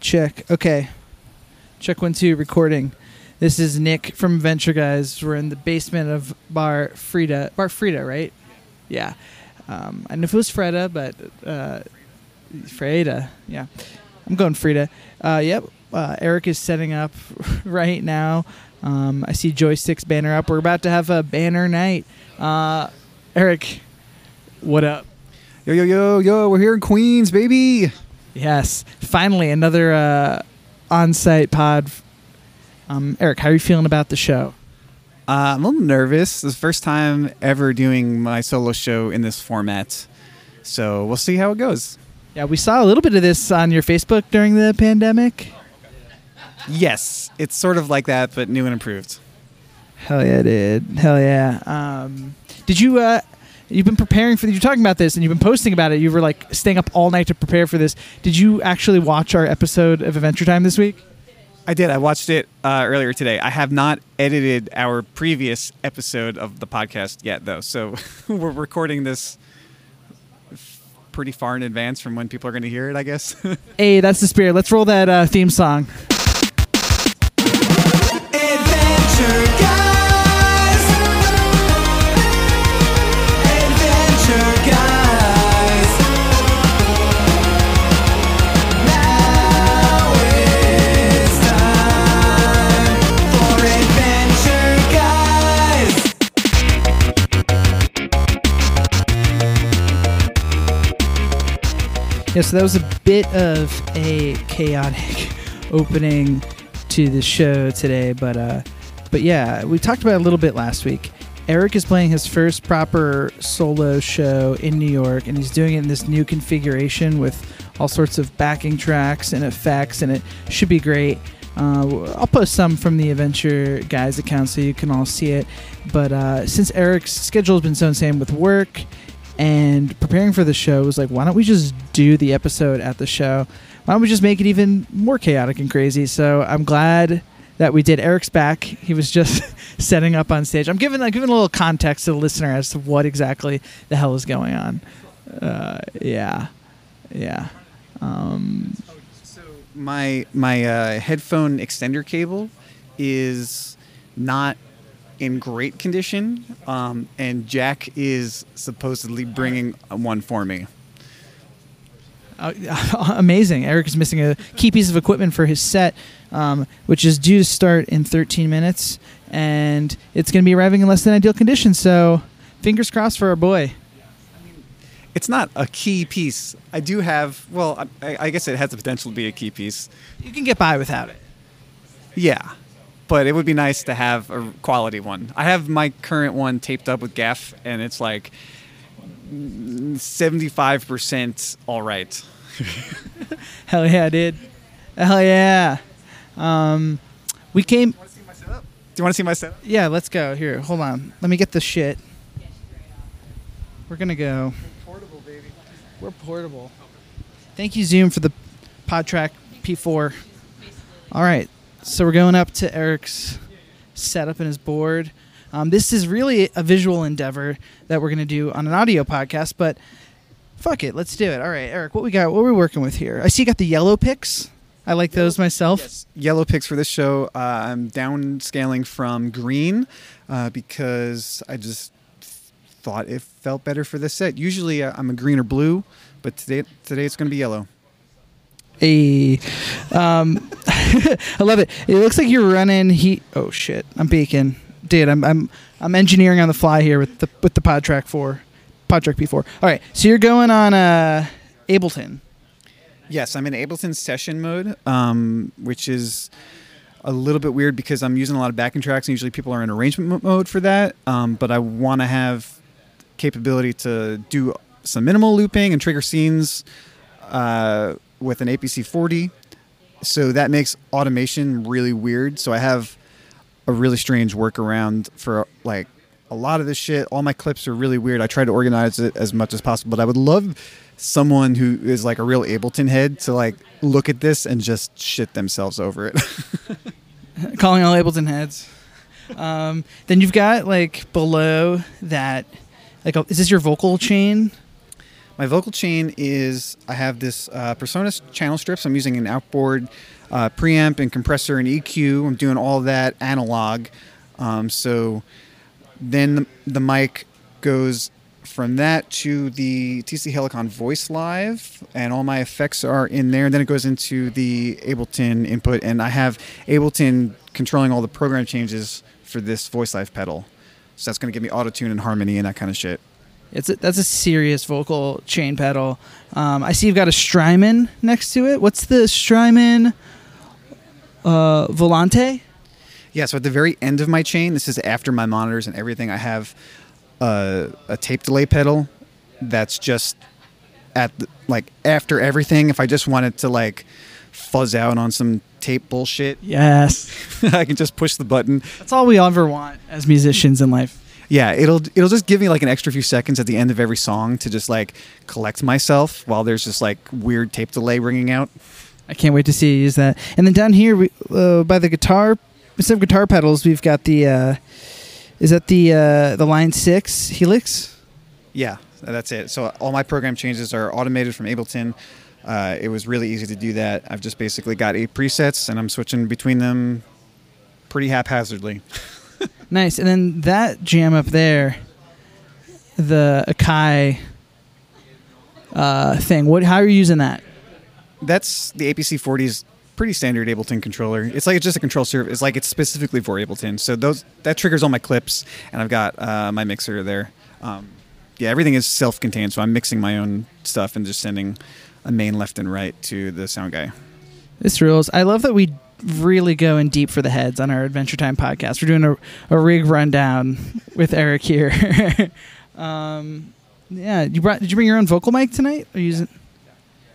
Check. Okay. Check one two recording. This is Nick from Venture Guys. We're in the basement of Bar Frida. Bar Frida, right? Yeah. Um, I know if it was Freda, but uh, Freda. Yeah. I'm going Frida. Uh, yep. Uh, Eric is setting up right now. Um, I see joysticks banner up. We're about to have a banner night. Uh, Eric, what up? Yo, yo, yo, yo, we're here in Queens, baby. Yes, finally another uh, on-site pod. Um, Eric, how are you feeling about the show? Uh, I'm a little nervous. This is the first time ever doing my solo show in this format. So we'll see how it goes. Yeah, we saw a little bit of this on your Facebook during the pandemic. Yes, it's sort of like that, but new and improved. Hell yeah, dude. Hell yeah. Um, did you? Uh, you've been preparing for. You're talking about this, and you've been posting about it. You were like staying up all night to prepare for this. Did you actually watch our episode of Adventure Time this week? I did. I watched it uh, earlier today. I have not edited our previous episode of the podcast yet, though. So we're recording this pretty far in advance from when people are going to hear it, I guess. hey, that's the spirit. Let's roll that uh, theme song. Yeah, so that was a bit of a chaotic opening to the show today, but uh, but yeah, we talked about it a little bit last week. Eric is playing his first proper solo show in New York, and he's doing it in this new configuration with all sorts of backing tracks and effects, and it should be great. Uh, I'll post some from the Adventure Guys account so you can all see it. But uh, since Eric's schedule has been so insane with work and preparing for the show was like, why don't we just do the episode at the show? Why don't we just make it even more chaotic and crazy? So I'm glad that we did. Eric's back. He was just setting up on stage. I'm giving I'm giving a little context to the listener as to what exactly the hell is going on. Uh, yeah, yeah. Um, So my my uh, headphone extender cable is not in great condition, um, and Jack is supposedly bringing one for me. uh, amazing. Eric is missing a key piece of equipment for his set, um, which is due to start in 13 minutes, and it's going to be arriving in less than ideal condition. So, fingers crossed for our boy. It's not a key piece. I do have. Well, I, I guess it has the potential to be a key piece. You can get by without it. Yeah, but it would be nice to have a quality one. I have my current one taped up with gaff, and it's like seventy-five percent all right. Hell yeah, dude. Hell yeah. Um, we came. Do you want to see my setup? Yeah, let's go. Here, hold on. Let me get the shit. We're gonna go. We're Portable, baby. We're portable. Thank you, Zoom, for the PodTrak P4. All right, so we're going up to Eric's setup and his board. Um, this is really a visual endeavor that we're going to do on an audio podcast, but fuck it, let's do it. All right, Eric, what we got? What are we working with here? I see you got the yellow picks. I like those myself. Yes. Yellow picks for this show. Uh, I'm downscaling from green uh, because I just thought it felt better for this set. Usually uh, I'm a green or blue, but today today it's going to be yellow. Hey, um, I love it. It looks like you're running heat. Oh shit, I'm peaking, dude. I'm I'm I'm engineering on the fly here with the with the PodTrak four, PodTrak P4. All right, so you're going on uh, Ableton. Yes, I'm in Ableton session mode, um, which is a little bit weird because I'm using a lot of backing tracks, and usually people are in arrangement mode for that. Um, but I want to have capability to do some minimal looping and trigger scenes uh, with an APC 40. So that makes automation really weird. So I have a really strange workaround for like a lot of this shit. All my clips are really weird. I try to organize it as much as possible, but I would love someone who is like a real Ableton head to like look at this and just shit themselves over it. calling all Ableton heads. Um, then you've got like below that, like, a, is this your vocal chain? My vocal chain is I have this uh, PreSonus channel strips. I'm using an outboard uh, preamp and compressor and EQ. I'm doing all that analog. Um, so then the, the mic goes from that to the TC Helicon Voice Live, and all my effects are in there. And then it goes into the Ableton input, and I have Ableton controlling all the program changes for this Voice Live pedal. So that's going to give me auto tune and harmony and that kind of shit. It's a, that's a serious vocal chain pedal. Um, I see you've got a Strymon next to it. What's the Strymon uh, Volante? Yeah, so at the very end of my chain, this is after my monitors and everything, I have uh, a tape delay pedal that's just at the, like after everything. If I just wanted to like fuzz out on some tape bullshit, Yes, I can just push the button. that's all we ever want as musicians in life. Yeah, it'll it'll just give me like an extra few seconds at the end of every song to just like collect myself while there's just like weird tape delay ringing out. I can't wait to see you use that. And then down here, we, uh, by the guitar, instead of guitar pedals, we've got the. Uh, is that the uh, the Line Six Helix? Yeah, that's it. So all my program changes are automated from Ableton. Uh, it was really easy to do that. I've just basically got eight presets and I'm switching between them pretty haphazardly. Nice. And then that jam up there, the Akai uh, thing. What? How are you using that? That's the APC 40's pretty standard Ableton controller. It's like it's just a control surface. It's like it's specifically for Ableton. So those that triggers all my clips, and I've got uh, my mixer there. Um, yeah, everything is self-contained, so I'm mixing my own stuff and just sending a main left and right to the sound guy. This rules. I love that we really going deep for the heads on our Adventure Time podcast. We're doing a, a rig rundown with Eric here. um, yeah, you brought. Did you bring your own vocal mic tonight? Or using?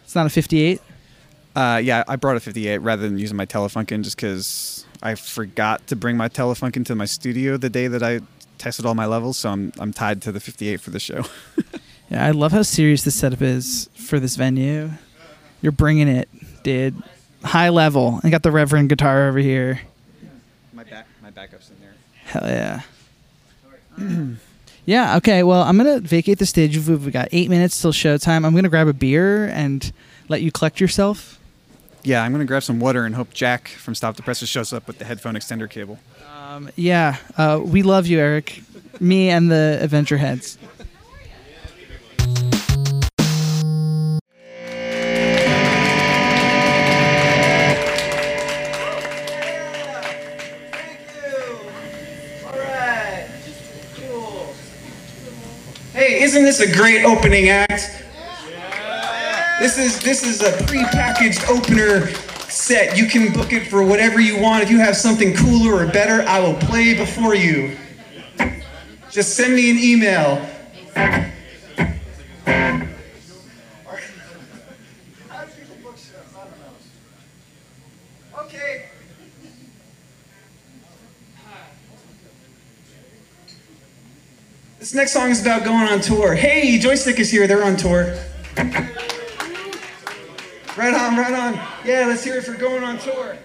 It's not a 58. Uh, yeah, I brought a 58 rather than using my Telefunken just because I forgot to bring my Telefunken to my studio the day that I tested all my levels, so I'm I'm tied to the 58 for the show. Yeah, I love how serious this setup is for this venue. You're bringing it, dude. High level. I got the Reverend guitar over here. my back, my backup's in there. Hell yeah. yeah, okay. Well, I'm going to vacate the stage. We've we've got eight minutes till showtime. I'm going to grab a beer and let you collect yourself. Yeah, I'm gonna grab some water and hope Jack from Stop the Presses shows up with the headphone extender cable. Um, yeah, uh, we love you, Eric. Me and the Adventure Heads. Isn't this a great opening act? This is this is a pre-packaged opener set. You can book it for whatever you want. If you have something cooler or better, I will play before you. Just send me an email. Next song is about going on tour. Hey, Joystick is here. They're on tour. Right on, right on. Yeah, let's hear it for going on tour.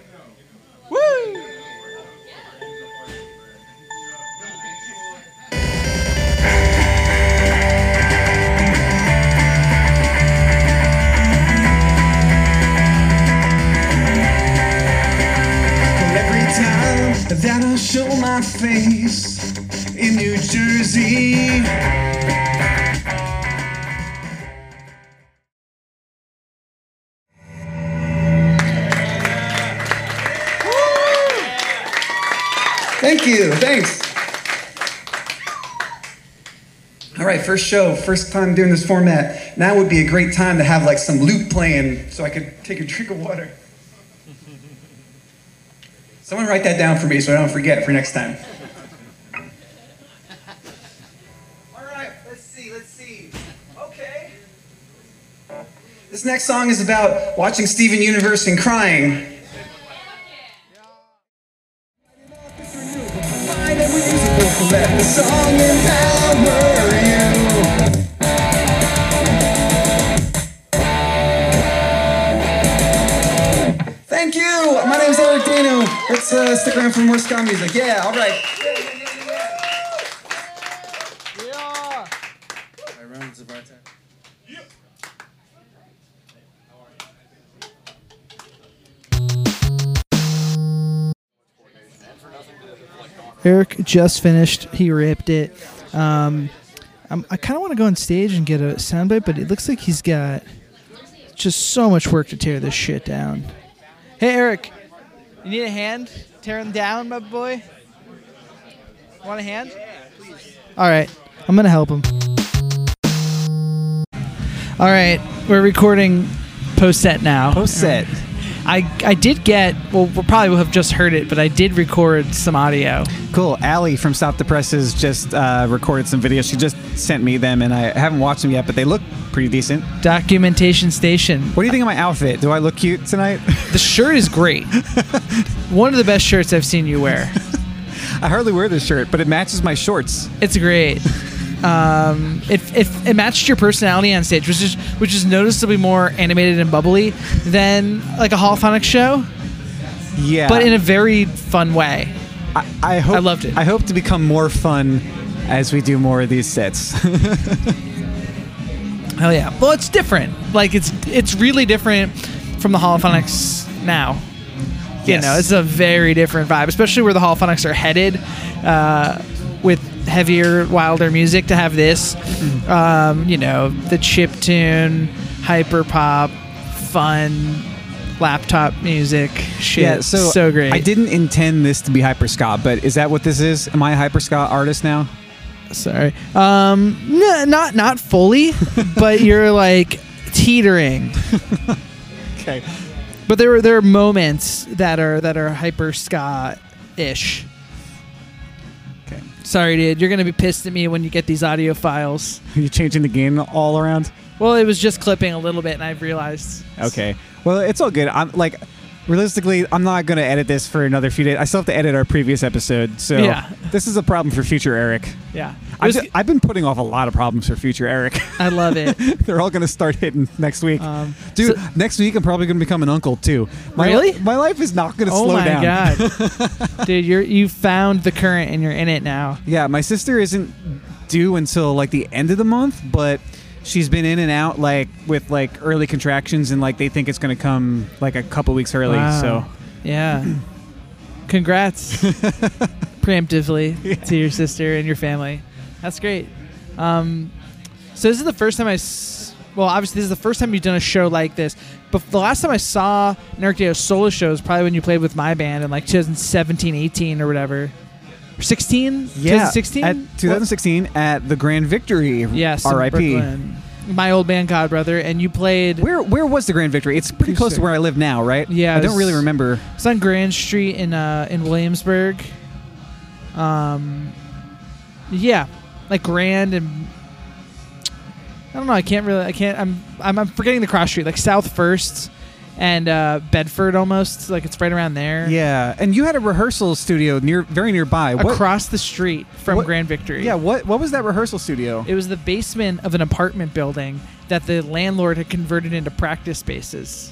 Woo! Every time that I show my face first show, first time doing this format. Now would be a great time to have like some loop playing so I could take a drink of water. Someone write that down for me so I don't forget for next time. All right, let's see, let's see. Okay. This next song is about watching Steven Universe and crying. Let's uh, stick around for more ska music. Yeah, all right. Yeah, yeah. Eric just finished. He ripped it. Um, i kind of want to go on stage and get a soundbite, but it looks like he's got just so much work to tear this shit down. Hey, Eric you need a hand Tear him down, my boy? Want a hand? All right, I'm gonna help him. All right, we're recording post set now. Post set. I I did get well. We probably will have just heard it, but I did record some audio. Cool. Ali from Stop the Presses just uh, recorded some videos. She just sent me them, and I haven't watched them yet, but they look pretty decent. Documentation station. What do you think of my outfit? Do I look cute tonight? The shirt is great. One of the best shirts I've seen you wear. I hardly wear this shirt, but it matches my shorts. It's great. Um, it, it, it matched your personality on stage, which is which is noticeably more animated and bubbly than like a holophonic show, Yeah. but in a very fun way. I, I hope I loved it. I hope to become more fun as we do more of these sets. Hell yeah! Well, it's different. Like it's it's really different from the holophonics now. You Yes. know, it's a very different vibe, especially where the holophonics are headed uh, with heavier, wilder music. To have this, um, you know, the chip tune, hyper pop, fun laptop music, shit. yeah. So so great. I didn't intend this to be hyper ska, but is that what this is? Am I a hyper ska artist now? Sorry. Um, n- not not fully, but you're like teetering. Okay. But there are there are moments that are that are hyper ska ish. Sorry, dude. You're gonna be pissed at me when you get these audio files. Are you changing the game all around? Well, it was just clipping a little bit, and I've realized. Okay. Well, it's all good. I'm like, realistically, I'm not going to edit this for another few days. I still have to edit our previous episode, so Yeah. this is a problem for future Eric. Yeah, I've, ju- I've been putting off a lot of problems for future Eric. I love it. They're all going to start hitting next week. Um, Dude, so- next week I'm probably going to become an uncle too. My Really? my life is not going to oh slow my down. god, dude! You're you found the current, and you're in it now. Yeah, my sister isn't due until like the end of the month, but she's been in and out like with like early contractions and like they think it's going to come like a couple weeks early. Wow. So yeah, congrats preemptively to your sister and your family. That's great. Um, so this is the first time I. S- well, obviously this is the first time you've done a show like this. But the last time I saw an Eric solo show is probably when you played with my band in like 2017, 18 or whatever. Or 16? yeah, 2016? at 2016 at the Grand Victory. Yes. R.I.P. My old band Godbrother, and you played. Where where was the Grand Victory? It's pretty close to where I live now, right? Yeah, I don't really remember. It's on Grand Street in uh, in Williamsburg. Um, yeah, like Grand and I don't know. I can't really. I can't. I'm. I'm, I'm forgetting the cross street, like South First and uh, Bedford, almost. Like it's right around there. Yeah, and you had a rehearsal studio near very nearby. What, across the street from what- Grand Victory. Yeah, what what was that rehearsal studio? It was the basement of an apartment building that the landlord had converted into practice spaces.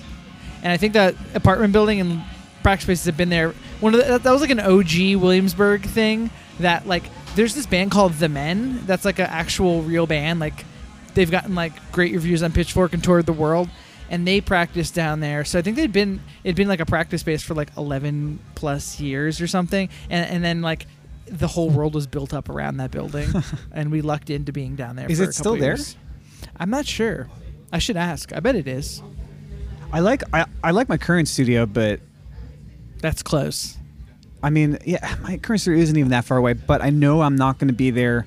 And I think that apartment building and practice spaces have been there. One of the, that- that was like an OG Williamsburg thing that like there's this band called The Men that's like an actual real band like they've gotten like great reviews on Pitchfork and toured the world and they practiced down there. So I think they'd been it'd been like a practice space for like 11 plus years or something and and then like the whole world was built up around that building and we lucked into being down there Is it still there? years. I'm not sure. I should ask. I bet it is. I like I, I like my current studio, but That's close. I mean, yeah, my current studio isn't even that far away. But I know I'm not going to be there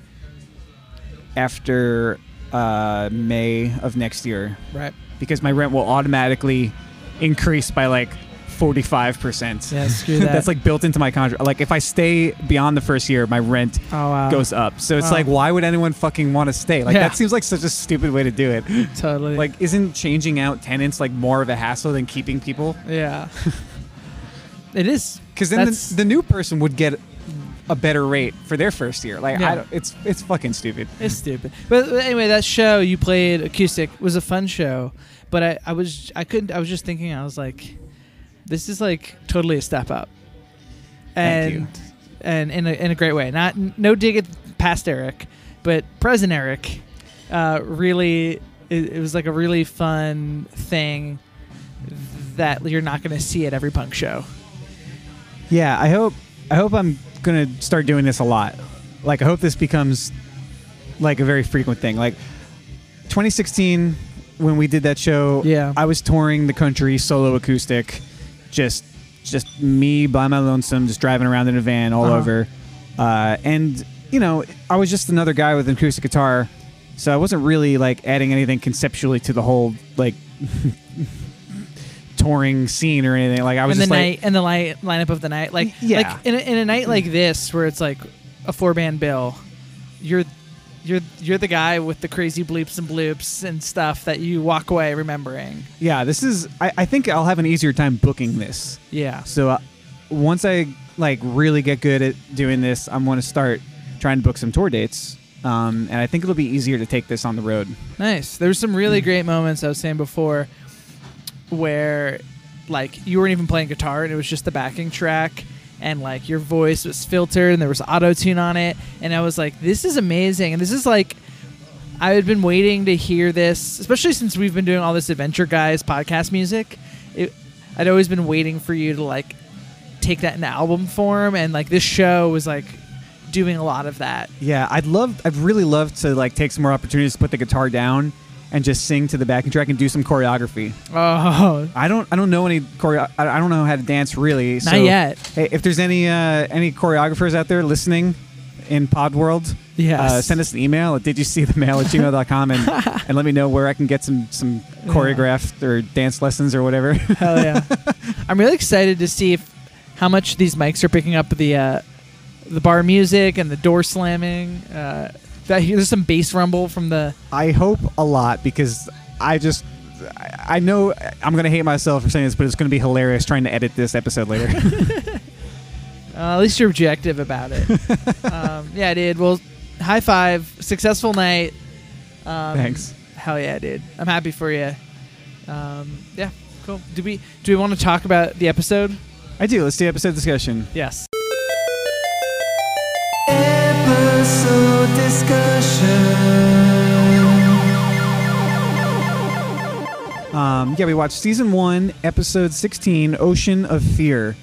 after uh, May of next year Right. Because my rent will automatically increase by like 45%. Yeah, screw that. That's like built into my contract. Like if I stay beyond the first year, my rent Oh wow. goes up. So it's Wow. like, why would anyone fucking want to stay? Like Yeah. that seems like such a stupid way to do it. totally. Like, isn't changing out tenants like more of a hassle than keeping people? yeah. it is. Because then the, the new person would get a better rate for their first year. Like, Yeah. I don't, it's it's fucking stupid. It's stupid. But anyway, that show you played acoustic was a fun show. But I, I was I couldn't I was just thinking I was like, this is like totally a step up. And and in a in a great way. Not no dig at past Eric, but present Eric. Uh, really, it, it was like a really fun thing that you're not going to see at every punk show. Yeah, I hope I hope I'm gonna start doing this a lot. Like I hope this becomes like a very frequent thing. Like 2016 when we did that show, Yeah. I was touring the country solo acoustic, just just me by my lonesome, just driving around in a van all Uh-huh. over. Uh, and you know, I was just another guy with an acoustic guitar, so I wasn't really like adding anything conceptually to the whole like touring scene or anything. Like I was and the just like, night and the light lineup of the night, like Yeah. like in a, in a night like this where it's like a four band bill, you're you're you're the guy with the crazy bleeps and bloops and stuff that you walk away remembering. yeah, this is. I, I think I'll have an easier time booking this. Yeah. So uh, once I like really get good at doing this, I'm going to start trying to book some tour dates. Um, and I think it'll be easier to take this on the road. Nice. There There's some really Mm. great moments I was saying before where like you weren't even playing guitar and it was just the backing track and like your voice was filtered and there was auto tune on it. And I was like this is amazing. And this is like I had been waiting to hear this especially since we've been doing all this adventure guys podcast music. It, I'd always been waiting for you to like take that in album form. And like this show was like doing a lot of that. Yeah, I'd love. I'd really love to like take some more opportunities to put the guitar down and just sing to the backing track and do some choreography. oh I don't. I don't know any choreo. I don't know how to dance really. Not yet. Hey, if there's any uh, any choreographers out there listening in Pod World, Yes. uh, send us an email at did you see the mail at gmail.com and, and let me know where I can get some some choreographed or dance lessons or whatever. Hell yeah! I'm really excited to see if how much these mics are picking up the uh, the bar music and the door slamming. Uh, that there's some bass rumble from the. I hope a lot because I just I I know I'm gonna hate myself for saying this, but it's gonna be hilarious trying to edit this episode later. Uh, at least you're objective about it. um, yeah, dude. Well, high five, successful night. Um, Thanks. Hell yeah, dude. I'm happy for you. Um, yeah, cool. Do we do we want to talk about the episode? I do. Let's do episode discussion. Yes. Um, yeah, we watched season one, episode 16, Ocean of Fear.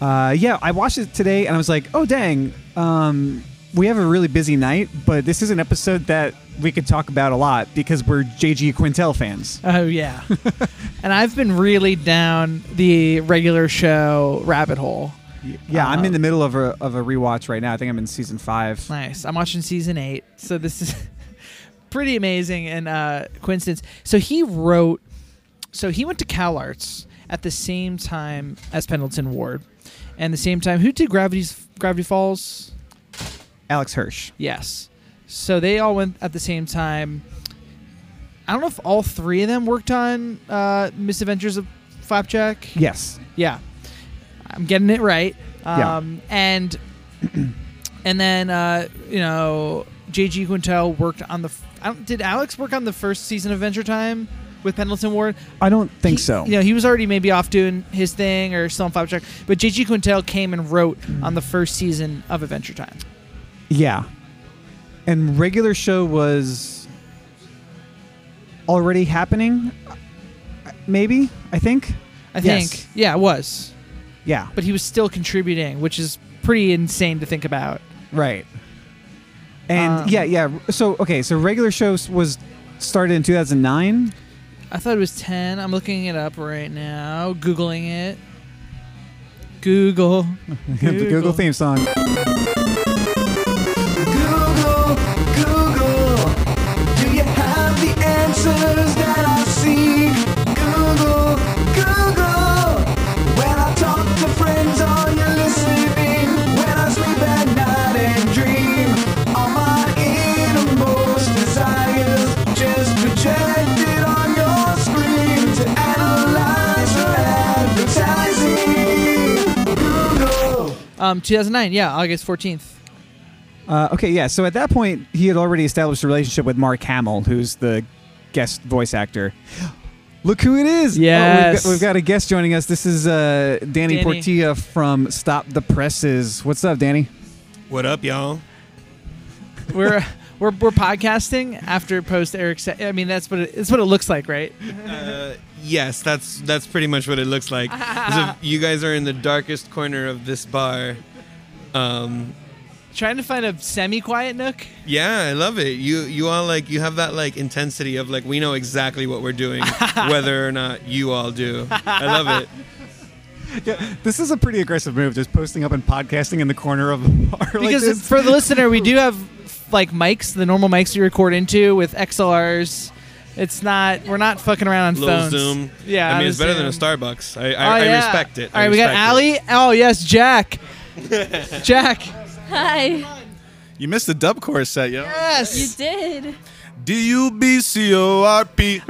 Uh, yeah, I watched it today and I was like, oh, dang. Um, we have a really busy night, but this is an episode that we could talk about a lot because we're JG Quintel fans. Oh yeah. and I've been really down the regular show rabbit hole. Yeah, I'm Um, in the middle of a, of a rewatch right now. I think I'm in season five. Nice. I'm watching season eight, so this is pretty amazing and uh, coincidence. So he wrote. So he went to Cal Arts at the same time as Pendleton Ward, and the same time. Who did Gravity's Gravity Falls? Alex Hirsch. Yes. So they all went at the same time. I don't know if all three of them worked on uh, Misadventures of Flapjack. Yes. Yeah, I'm getting it right. Yeah. Um, And and then uh, you know J.G. Quintel worked on the. f- I don't, did Alex work on the first season of Adventure Time with Pendleton Ward? I don't think He- so. You know, he was already maybe off doing his thing or still on Flapjack, but J.G. Quintel came and wrote on the first season of Adventure Time. Yeah. And regular show was already happening, maybe, I think. I Yes. think. Yeah, it was. Yeah. But he was still contributing, which is pretty insane to think about. Right. And Um, yeah, yeah. So, okay, so regular shows was started in 2009. I thought it was 10. I'm looking it up right now, Googling it. Google. the Google theme song. Um, 2009. Yeah, August 14th. Uh, okay, yeah. So at that point, he had already established a relationship with Mark Hamill, who's the guest voice actor. Look who it is! Oh, we've, got, we've got a guest joining us. This is uh, Danny, Danny. Portilla from Stop the Presses. What's up, Danny? What up, y'all? We're we're we're podcasting after post Eric. Sa- I mean, that's what it, it's what it looks like, right? Uh, yes, that's that's pretty much what it looks like. As if you guys are in the darkest corner of this bar, Um, Trying to find a semi-quiet nook. yeah, I love it. You you all like you have that like intensity of like we know exactly what we're doing, whether or not you all do. I love it. Yeah, this is a pretty aggressive move, just posting up and podcasting in the corner of the bar like Because this. for the listener, we do have like mics, the normal mics you record into with XLRs. It's not. We're not fucking around on Little phones. Zoom. Yeah, I mean it's better than a Starbucks. I I, Oh, I yeah. respect it. All right, we got respect Ali. Oh yes, Jack. Jack. Hi. You missed the dub chorus set, yo. Yes, you Yes. did. D U B C O R P.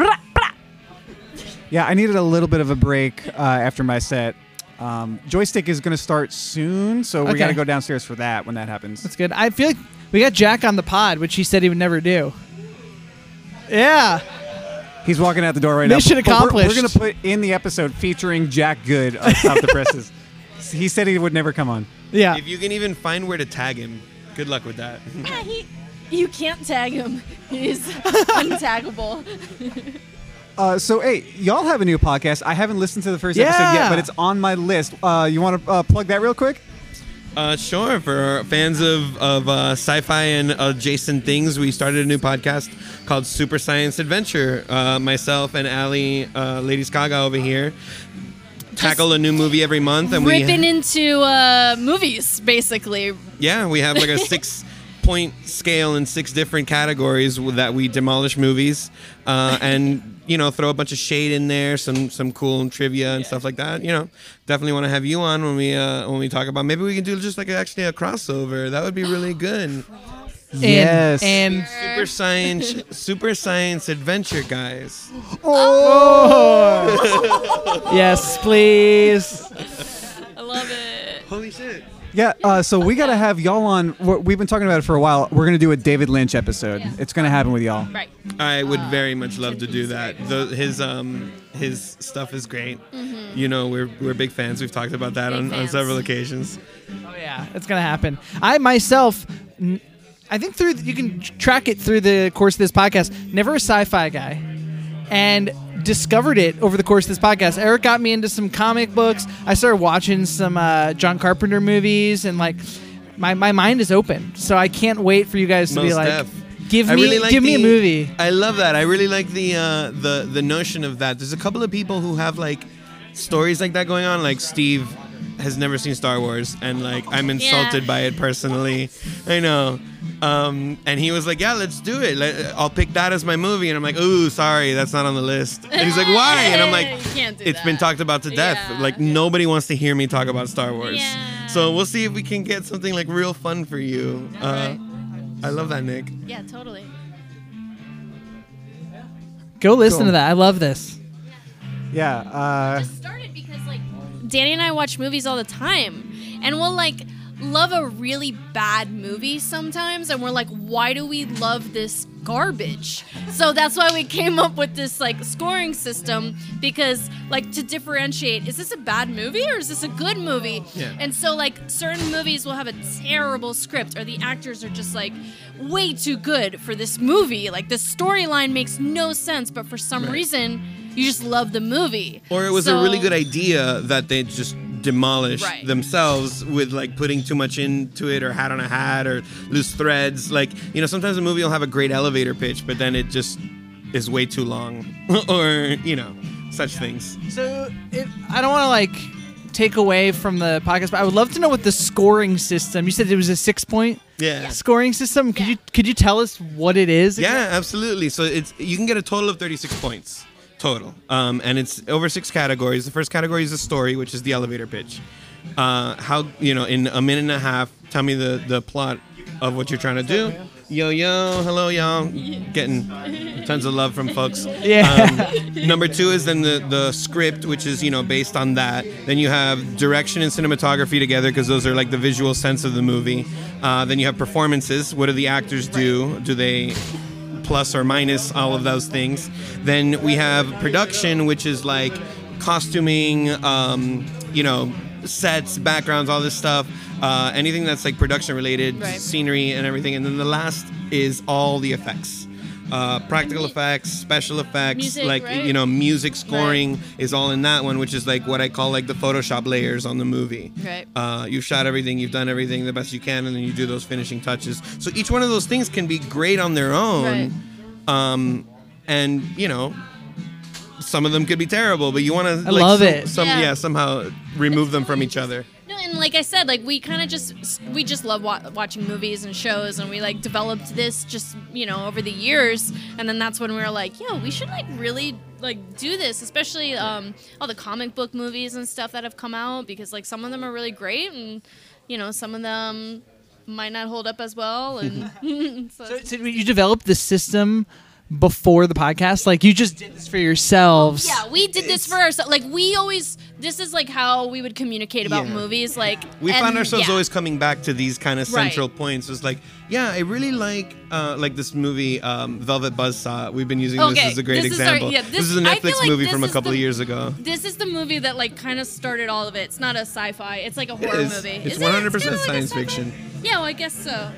Yeah, I needed a little bit of a break uh, after my set. Um, joystick is going to start soon, so we Okay. got to go downstairs for that when that happens. That's good. I feel like we got Jack on the pod, which he said he would never do. Yeah. He's walking out the door right now. Mission But we're- We're, going to put in the episode featuring Jack Good of Stop the Presses. He said he would never come on. Yeah. If you can even find where to tag him, good luck with that. Yeah, he. You can't tag him. He's untaggable. Uh, so, hey, y'all have a new podcast. I haven't listened to the first episode yet, but it's on my list. Uh, you want to uh, plug that real quick? Uh, sure. For fans of of uh, sci-fi and adjacent things, we started a new podcast called Super Science Adventure. Uh, myself and Ali, uh, Ladies Gaga over here, tackle a new movie every month, and Ripping we into uh, movies, basically. yeah we have like a six point scale in six different categories that we demolish movies, uh, and you know throw a bunch of shade in there, some some cool trivia and stuff like that. You know, definitely want to have you on when we uh, when we talk about. Maybe we can do just like actually a crossover. That would be really good. And, yes. And Super science, super science adventure, guys. Oh. yes, please. I love it. Holy shit! Yeah, uh, so we got to have y'all on. we're- We've been talking about it for a while. We're going to do a David Lynch episode. Yeah. It's going to happen with y'all. Right. I would very much love to do that. The, his um his stuff is great. You know, we're we're big fans. We've talked about that Big on, on fans. several occasions. Oh yeah, it's gonna happen. I myself, n- I think through you can track it through the course of this podcast. Never a sci-fi guy, and discovered it over the course of this podcast. Eric got me into some comic books. I started watching some uh, John Carpenter movies, and like my, my mind is open. So I can't wait for you guys to be like, def. give me really like give me a movie. I love that. I really like the uh, the the notion of that. There's a couple of people who have like stories like that going on. Like Steve has never seen Star Wars, and like I'm insulted Yeah. by it personally. I know. Um, and he was like, "Yeah, let's do it. Let, I'll pick that as my movie." And I'm like, "Ooh, sorry, that's not on the list." And he's like, "Why?" And I'm like, You can't do "It's been talked about to death. Yeah. Like nobody wants to hear me talk about Star Wars. Yeah. So we'll see if we can get something like real fun for you." Uh, Alright. I love that, Nick. Yeah, totally. Go listen Cool. to that. I love this. Yeah. Uh, just started because like Danny and I watch movies all the time, and we'll like love a really bad movie sometimes, and we're like, why do we love this garbage? So that's why we came up with this like scoring system because like to differentiate, is this a bad movie or is this a good movie? Yeah. And so like certain movies will have a terrible script, or the actors are just like way too good for this movie. Like the storyline makes no sense, but for some Right. reason you just love the movie. Or it was So- a really good idea that they just demolished Right. themselves with like putting too much into it or hat on a hat or loose threads. Like, you know, sometimes a movie will have a great elevator pitch, but then it just is way too long. or, you know, such things. So it, I don't want to like take away from the podcast, but I would love to know what the scoring system. You said it was a six point Yeah. scoring system. Could you could you tell us what it is? Yeah, absolutely. So it's you can get a total of 36 points total, um, and it's over six categories. The first category is the story, which is the elevator pitch. Uh, how you know in a minute and a half, tell me the the plot of what you're trying to do. Yo yo, hello y'all, getting tons of love from folks. Yeah. Um, number two is then the the script, which is you know based on that. Then you have direction and cinematography together because those are like the visual sense of the movie. Uh, then you have performances. What do the actors do? Do they plus or minus all of those things. Then we have production, which is like costuming, um, you know, sets, backgrounds, all this stuff. Uh, anything that's like production related, Right. scenery and everything. And then the last is all the effects. Uh, practical effects, special effects, Music, like right? you know, music scoring is all in that one, which is like what I call like the Photoshop layers on the movie. Right. Uh, you've shot everything, you've done everything the best you can, and then you do those finishing touches. So each one of those things can be great on their own. Um, and you know, some of them could be terrible, but you want to. I love some, it. Some, Yeah. yeah. somehow remove them from each other. No, and like I said, like we kind of just we just love wa- watching movies and shows, and we like developed this just you know over the years, and then that's when we were like, yo, we should like really like do this, especially um, all the comic book movies and stuff that have come out because like some of them are really great, and you know some of them might not hold up as well, and so, So, so you developed the system before the podcast? Like you just did this for yourselves? yeah, we did this for ourselves. Like we always, this is like how we would communicate about Yeah. movies. Like We and- found ourselves yeah. always coming back to these kind of Right. central points. It was like, yeah, I really like uh, like this movie, um, Velvet Buzzsaw. We've been using Okay, this as a great this is our- example. yeah, this, this- is a Netflix like movie from a couple the- of years ago. This is the movie that like kind of started all of it. It's not a sci-fi. It's like a horror movie. It's Is it? 100% kinda like science fiction. Yeah, well, I guess so.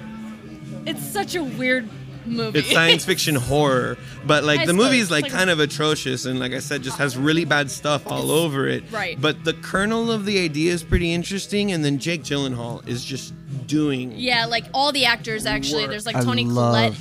It's such a weird movie. It's science fiction horror, but like I the suppose. movie is like like- kind of atrocious, and like I said, just has really bad stuff all over it. Right. But the kernel of the idea is pretty interesting, and then Jake Gyllenhaal is just doing. yeah, like all the actors actually. Work. There's like I Toni love, Collette.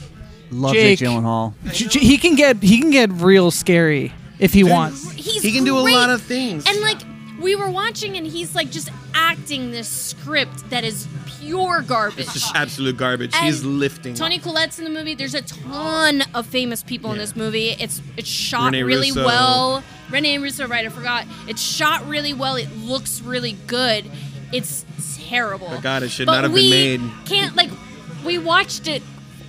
love Jake. Jake Gyllenhaal. J- J- he can get he can get real scary if he wants. He's He can do a lot of things. And like we were watching, and he's like just acting this script that is pure garbage. It's just absolute garbage. And He's lifting. Toni Collette's in the movie. There's a ton of famous people in this movie. It's it's shot Rene really Russo. well. Rene Russo, right? I forgot. It's shot really well. It looks really good. It's terrible. My God, it should But not have been made. Can't like we watched it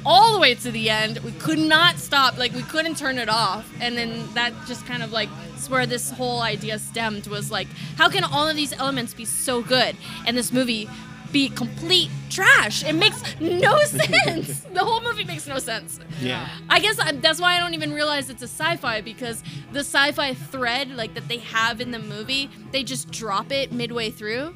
all the way to the end. We could not stop. Like we couldn't turn it off. And then that just kind of like is where this whole idea stemmed. Was like, how can all of these elements be so good and this movie be complete trash? It makes no sense. the whole movie makes no sense. Yeah. I guess I, that's why I don't even realize it's a sci-fi because the sci-fi thread like that they have in the movie, they just drop it midway through.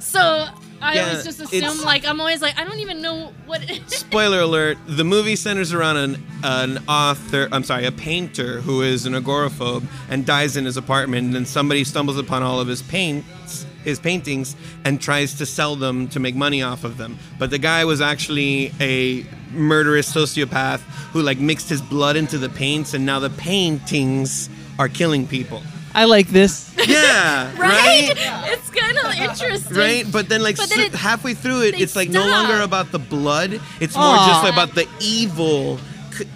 So I Yeah, always just assume like I'm always like I don't even know what it is. Spoiler alert: the movie centers around an an author. I'm sorry, a painter who is an agoraphobe and dies in his apartment. And then somebody stumbles upon all of his paints, his paintings, and tries to sell them to make money off of them. But the guy was actually a murderous sociopath who like mixed his blood into the paints, and now the paintings are killing people. I like this. Yeah, right? right? It's kind of interesting. Right, but then like But then so- it- halfway through it, it's like no longer about the blood. It's more Aw. just about the evil c-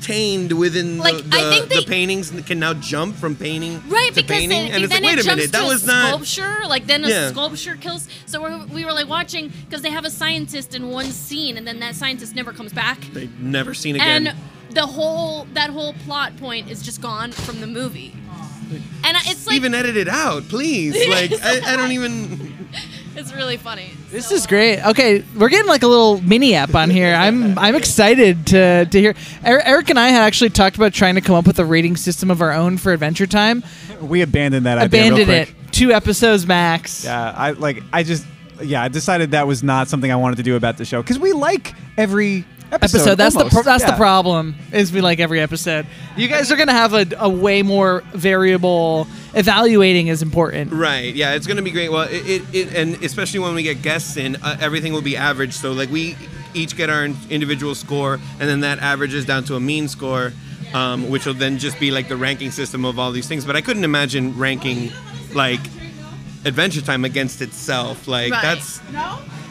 contained within the, Like, the, I think the paintings can now jump from painting Right, to because painting, then, and it's then like, wait it a jumps minute, that was not. sculpture. Like then a Yeah. sculpture kills. So we're, we were like watching because they have a scientist in one scene, and then that scientist never comes back. They never seen again. and the whole that whole plot point is just gone from the movie. And it's like even edit it out, please. Like I, I don't even. it's really funny. This So, is great. Okay, we're getting like a little mini app on here. I'm I'm excited to to hear. Er- Eric and I had actually talked about trying to come up with a rating system of our own for Adventure Time. We abandoned that idea real Abandoned quick. it. Two episodes max. Yeah, I like. I just yeah, I decided that was not something I wanted to do about the show because we like every episode. Episode. That's the pro- that's the Yeah. problem. Is we like every episode. You guys are gonna have a, a way more variable. Evaluating is important. Right. Yeah, it's gonna be great. Well, it, it, it and especially when we get guests in, uh, everything will be average. So like we each get our individual score, and then that averages down to a mean score, um, which will then just be like the ranking system of all these things. But I couldn't imagine ranking like Adventure Time against itself. Like Right. that's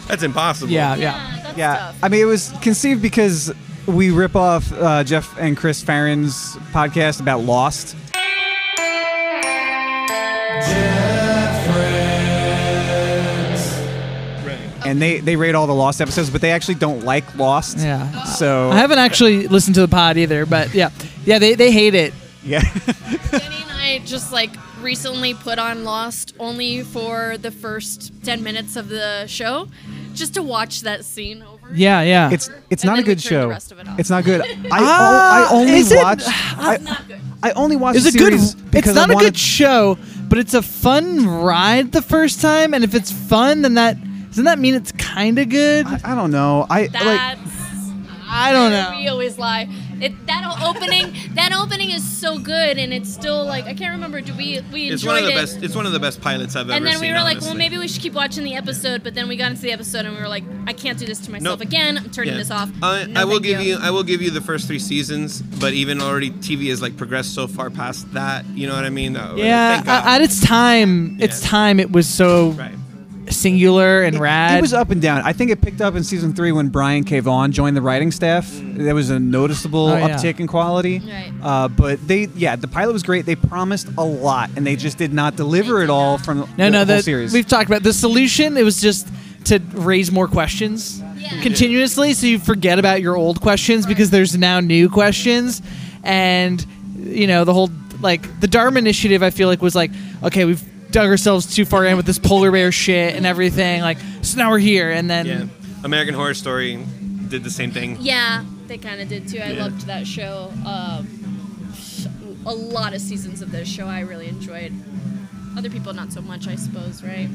that's impossible. Yeah, yeah. yeah, that's Yeah, tough. I mean, it was conceived because we rip off uh, Jeff and Chris Farron's podcast about Lost. And they, they rate all the Lost episodes, but they actually don't like Lost. Yeah. So I haven't actually listened to the pod either, but yeah, yeah, they, they hate it. yeah, Danny and I just like recently put on Lost only for the first 10 minutes of the show just to watch that scene over. Yeah, yeah. it's it's And not a then we good the show. rest of it off. It's not good. I, Ah, o- I only is it- watch. I, Not good. I only watch It's the a good. series because It's not a wanted, good show, but it's a fun ride the first time, and if it's fun, then that doesn't that mean it's kind of good? I, I don't know. I like. That's. I don't know. We always lie. It that opening that opening is so good, and it's still like I can't remember. Do we we It's one of the it? best. It's one of the best pilots I've and ever seen. And then seen. we were like, honestly. well, maybe we should keep watching the episode. But then we got into the episode, and we were like, I can't do this to myself Nope. again. I'm turning Yeah. this off. I, No I will thank give you. I will give you the first three seasons, but even already TV has like progressed so far past that. You know what I mean? That- Yeah, thank God. at its time, its Yeah. time, it was so right. Singular and It- rad. It was up and down. I think it picked up in season three when Brian K. Vaughan joined the writing staff. There was a noticeable Oh, yeah. uptick in quality. Right. Uh, but they, yeah, the pilot was great. They promised a lot, and they just did not deliver it all from no, the no. whole The, series. we've talked about the solution. It was just to raise more questions Yeah. continuously, so you forget about your old questions because there's now new questions, and you know the whole like the Dharma Initiative. I feel like was like okay, we've dug ourselves too far in with this polar bear shit and everything. Like so now we're here, and then Yeah. American Horror Story did the same thing. Yeah, they kind of did too. I Yeah. loved that show. Um, a lot of seasons of this show I really enjoyed. Other people not so much, I suppose, right?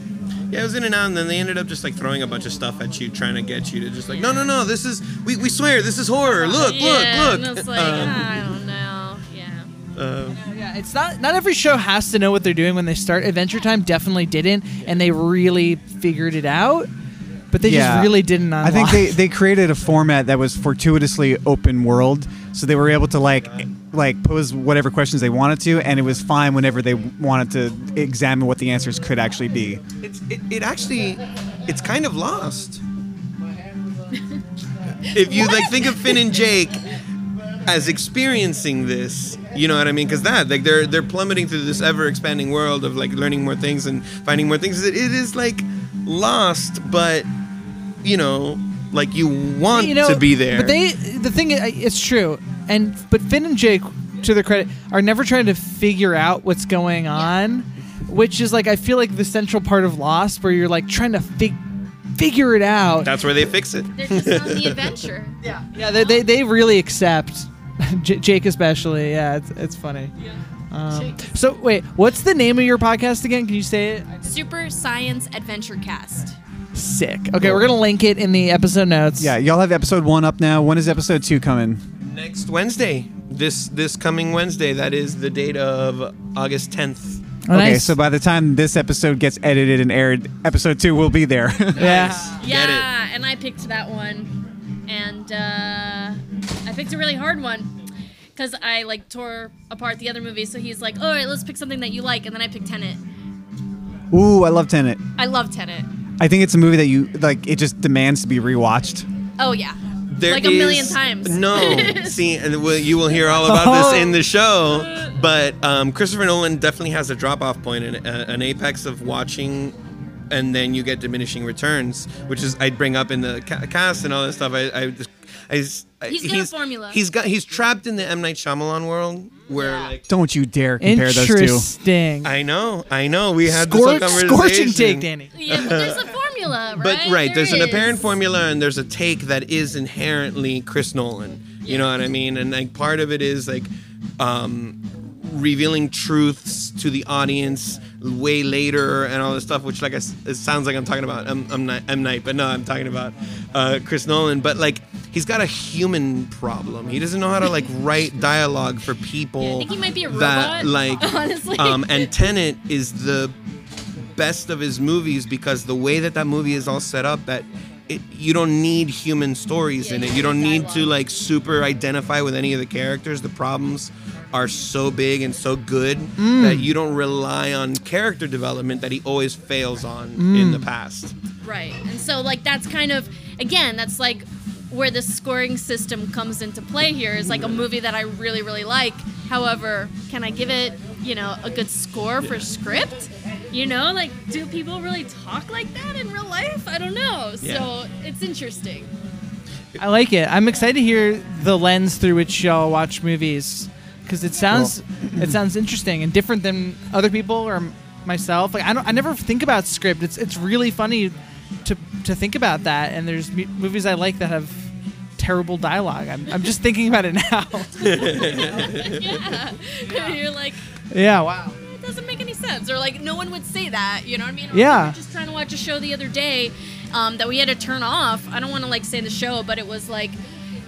Yeah, it was in and out, and then they ended up just like throwing a bunch of stuff at you, trying to get you to just like, no, no, no, this is we, we swear this is horror. Look, yeah, look, look. And it's like, Um, I don't know. Yeah. uh, Yeah, it's not not every show has to know what they're doing when they start. Adventure Time definitely didn't, and they really figured it out. But they Yeah. just really didn't. Unlock. I think they, they created a format that was fortuitously open world, so they were able to like like pose whatever questions they wanted to, and it was fine whenever they wanted to examine what the answers could actually be. it's it, it actually it's kind of lost. if you like think of Finn and Jake as experiencing this, you know what I mean? Because that like they're they're plummeting through this ever expanding world of like learning more things and finding more things. It, it is like lost, but you know, like you want you know, to be there. But they, the thing, is, it's true, and but Finn and Jake, to their credit, are never trying to figure out what's going on, which is like I feel like the central part of Lost, where you're like trying to fig- figure it out. That's where they fix it. They're just on the adventure. yeah, yeah, they, they they really accept J- Jake especially. Yeah, it's it's funny. Um, so wait, what's the name of your podcast again? Can you say it? Super Science Adventurecast. Sick. Okay, we're gonna link it in the episode notes. Yeah, y'all have episode one up now. When is episode two coming? Next Wednesday, this this coming Wednesday, that is the date of August 10th. Oh, okay, nice. so by the time this episode gets edited and aired, episode two will be there. yeah. Yeah, and I picked that one, and uh, I picked a really hard one because I like tore apart the other movies. So he's like, "All right, let's pick something that you like," and then I picked Tenet. Ooh, I love Tenet. I love Tenet. I think it's a movie that you like. It just demands to be rewatched. Oh yeah, There like a million times. No, see, and we'll, you will hear all about this in the show. But um, Christopher Nolan definitely has a drop-off and uh, an apex of watching, and then you get diminishing returns, which is I'd bring up in the ca- cast and all this stuff. I, I, just- I just- He's got a formula. He's got he's trapped in the M Night Shyamalan world where Yeah. like. Don't you dare compare those two. Interesting. I know, I know. We had Scorch- this whole scorching conversation. take, Danny. Yeah, but there's a formula, right? But right, There there's an apparent formula and there's a take that is inherently Chris Nolan. You know what I mean? And like part of it is like um, revealing truths to the audience way later and all this stuff, which like I it sounds like I'm talking about M, M, Night, M Night, but no, I'm talking about uh, Chris Nolan. But like he's got a human problem. He doesn't know how to like write dialogue for people. Yeah, I think he might be a that robot, like honestly. um, and Tenet is the best of his movies because the way that that movie is all set up that it, you don't need human stories in it you don't need to like super identify with any of the characters the problems are so big and so good Mm. that you don't rely on character development that he always fails on in Mm. the past Right. And so like that's kind of again, that's like where the scoring system comes into play here is like a movie that I really, really like. However, can I give it, you know, a good score for script? You know, like do people really talk like that in real life? I don't know. Yeah. So it's interesting. I like it. I'm excited to hear the lens through which y'all watch movies because it sounds it sounds interesting and different than other people or myself. Like I don't I never think about script. It's it's really funny to to think about that. And there's mu- movies I like that have terrible dialogue. I'm, I'm just thinking about it now. yeah. You're like, yeah. Wow. it doesn't make any sense. Or like no one would say that, you know what I mean? Or Yeah. We were just trying to watch a show the other day um, that we had to turn off. I don't want to like say the show, but it was like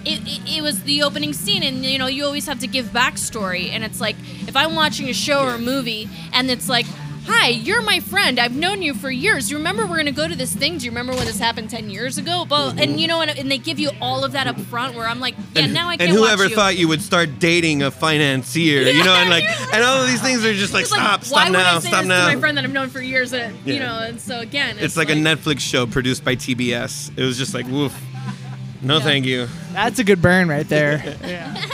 it, it, it was the opening scene, and you know you always have to give backstory, and it's like if I'm watching a show or a movie, and it's like. Hi, you're my friend. I've known you for years. You remember we're gonna go to this thing? Do you remember when this happened ten years ago? But and mm-hmm. you know, and, and they give you all of that up front. Where I'm like, yeah, and, now I can't and whoever you. thought you would start dating a financier, you know, and like, and all of these things are just like, It's like, stop, stop now, stop this now. To my friend that I've known for years, and you know, and so again, It's like, a Netflix show produced by TBS. It was just like, woof. No, Yeah. thank you. That's a good burn right there. yeah.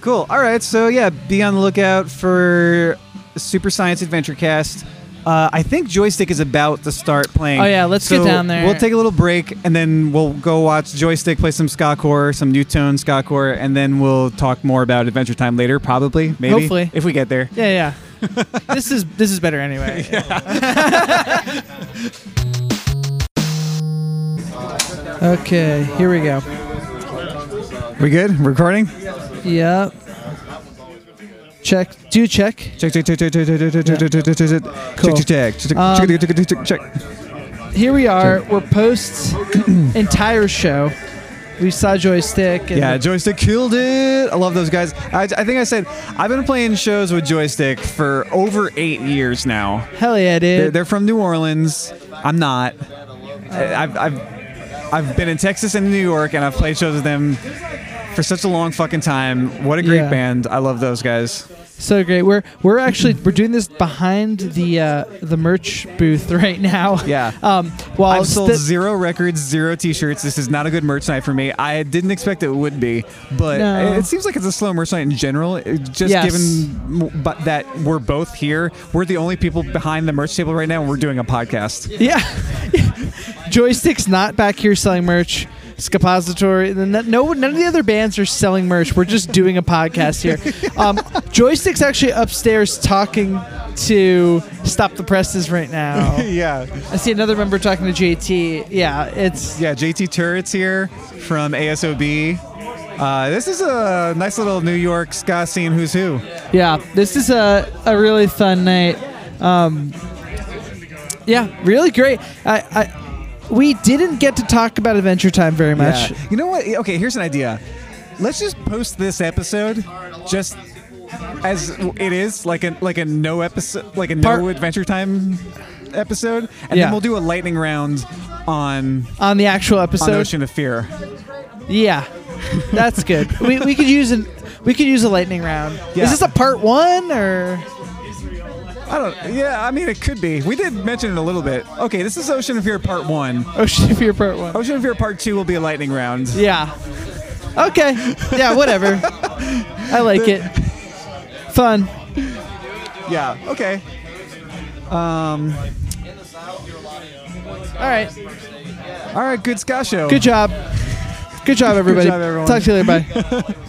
Cool. All right. So yeah, be on the lookout for Super Science Adventurecast. Uh, I think Joystick is about to start playing. Oh, yeah, let's get down there. We'll take a little break and then we'll go watch Joystick play some ska core, some new tone ska core, and then we'll talk more about Adventure Time later, probably, maybe, Hopefully. if we get there. Yeah, yeah. this is this is better anyway. Okay, here we go. We good? Recording? Yep. Check. Do check. Check, check, check, check, check, check, check, check, check, check, check, check, check, Cool. check, check, check, Um, check, check, check, check, check. Here we are. We're post entire show. We saw joystick. And Yeah, Joystick killed it. I love those guys. I, I think I said I've been playing shows with Joystick for over eight years now. hell yeah, They're, dude. they're from New Orleans. I'm not. I- I've, I've I've been in Texas and New York, and I've played shows with them for such a long fucking time. What a great Yeah. band! I love those guys. So great. We're we're actually we're doing this behind the uh, the merch booth right now. Yeah. Um. While I've sold sti- zero records, zero T-shirts. This is not a good merch night for me. I didn't expect it would be, but No. it seems like it's a slow merch night in general. It- Just Yes. given m- but that we're both here, we're the only people behind the merch table right now, and we're doing a podcast. Yeah. Joystick's not back here selling merch. Scapository. No, none of the other bands are selling merch. We're just doing a podcast here. Um, Joystick's actually upstairs talking to Stop the Presses right now. yeah, I see another member talking to JT. Yeah, it's yeah. JT Turrets here from ASOB. Uh, this is a nice little New York ska scene. Who's who? yeah. This is a a really fun night. Um, yeah, really great. I, I we didn't get to talk about Adventure Time very much. Yeah. You know what? Okay, here's an idea. Let's just post this episode just as it is, like a like a no episode, like a no Part- Adventure Time episode, and Yeah. then we'll do a lightning round on On the actual on episode, Ocean of Fear. Yeah, that's good. we, we could use an we could use a lightning round. Yeah. Is this a part one or? I don't. Yeah, I mean it could be. We did mention it a little bit. Okay, this is Ocean of Fear Part One. Ocean of Fear part one? Ocean of Fear Part Two will be a lightning round. Yeah. Okay. Yeah. Whatever. I like it. Fun. Yeah. Okay. Um. All right. All right. Good ska show. Good job. Good job, everybody. job, everyone. Talk to you later. Bye.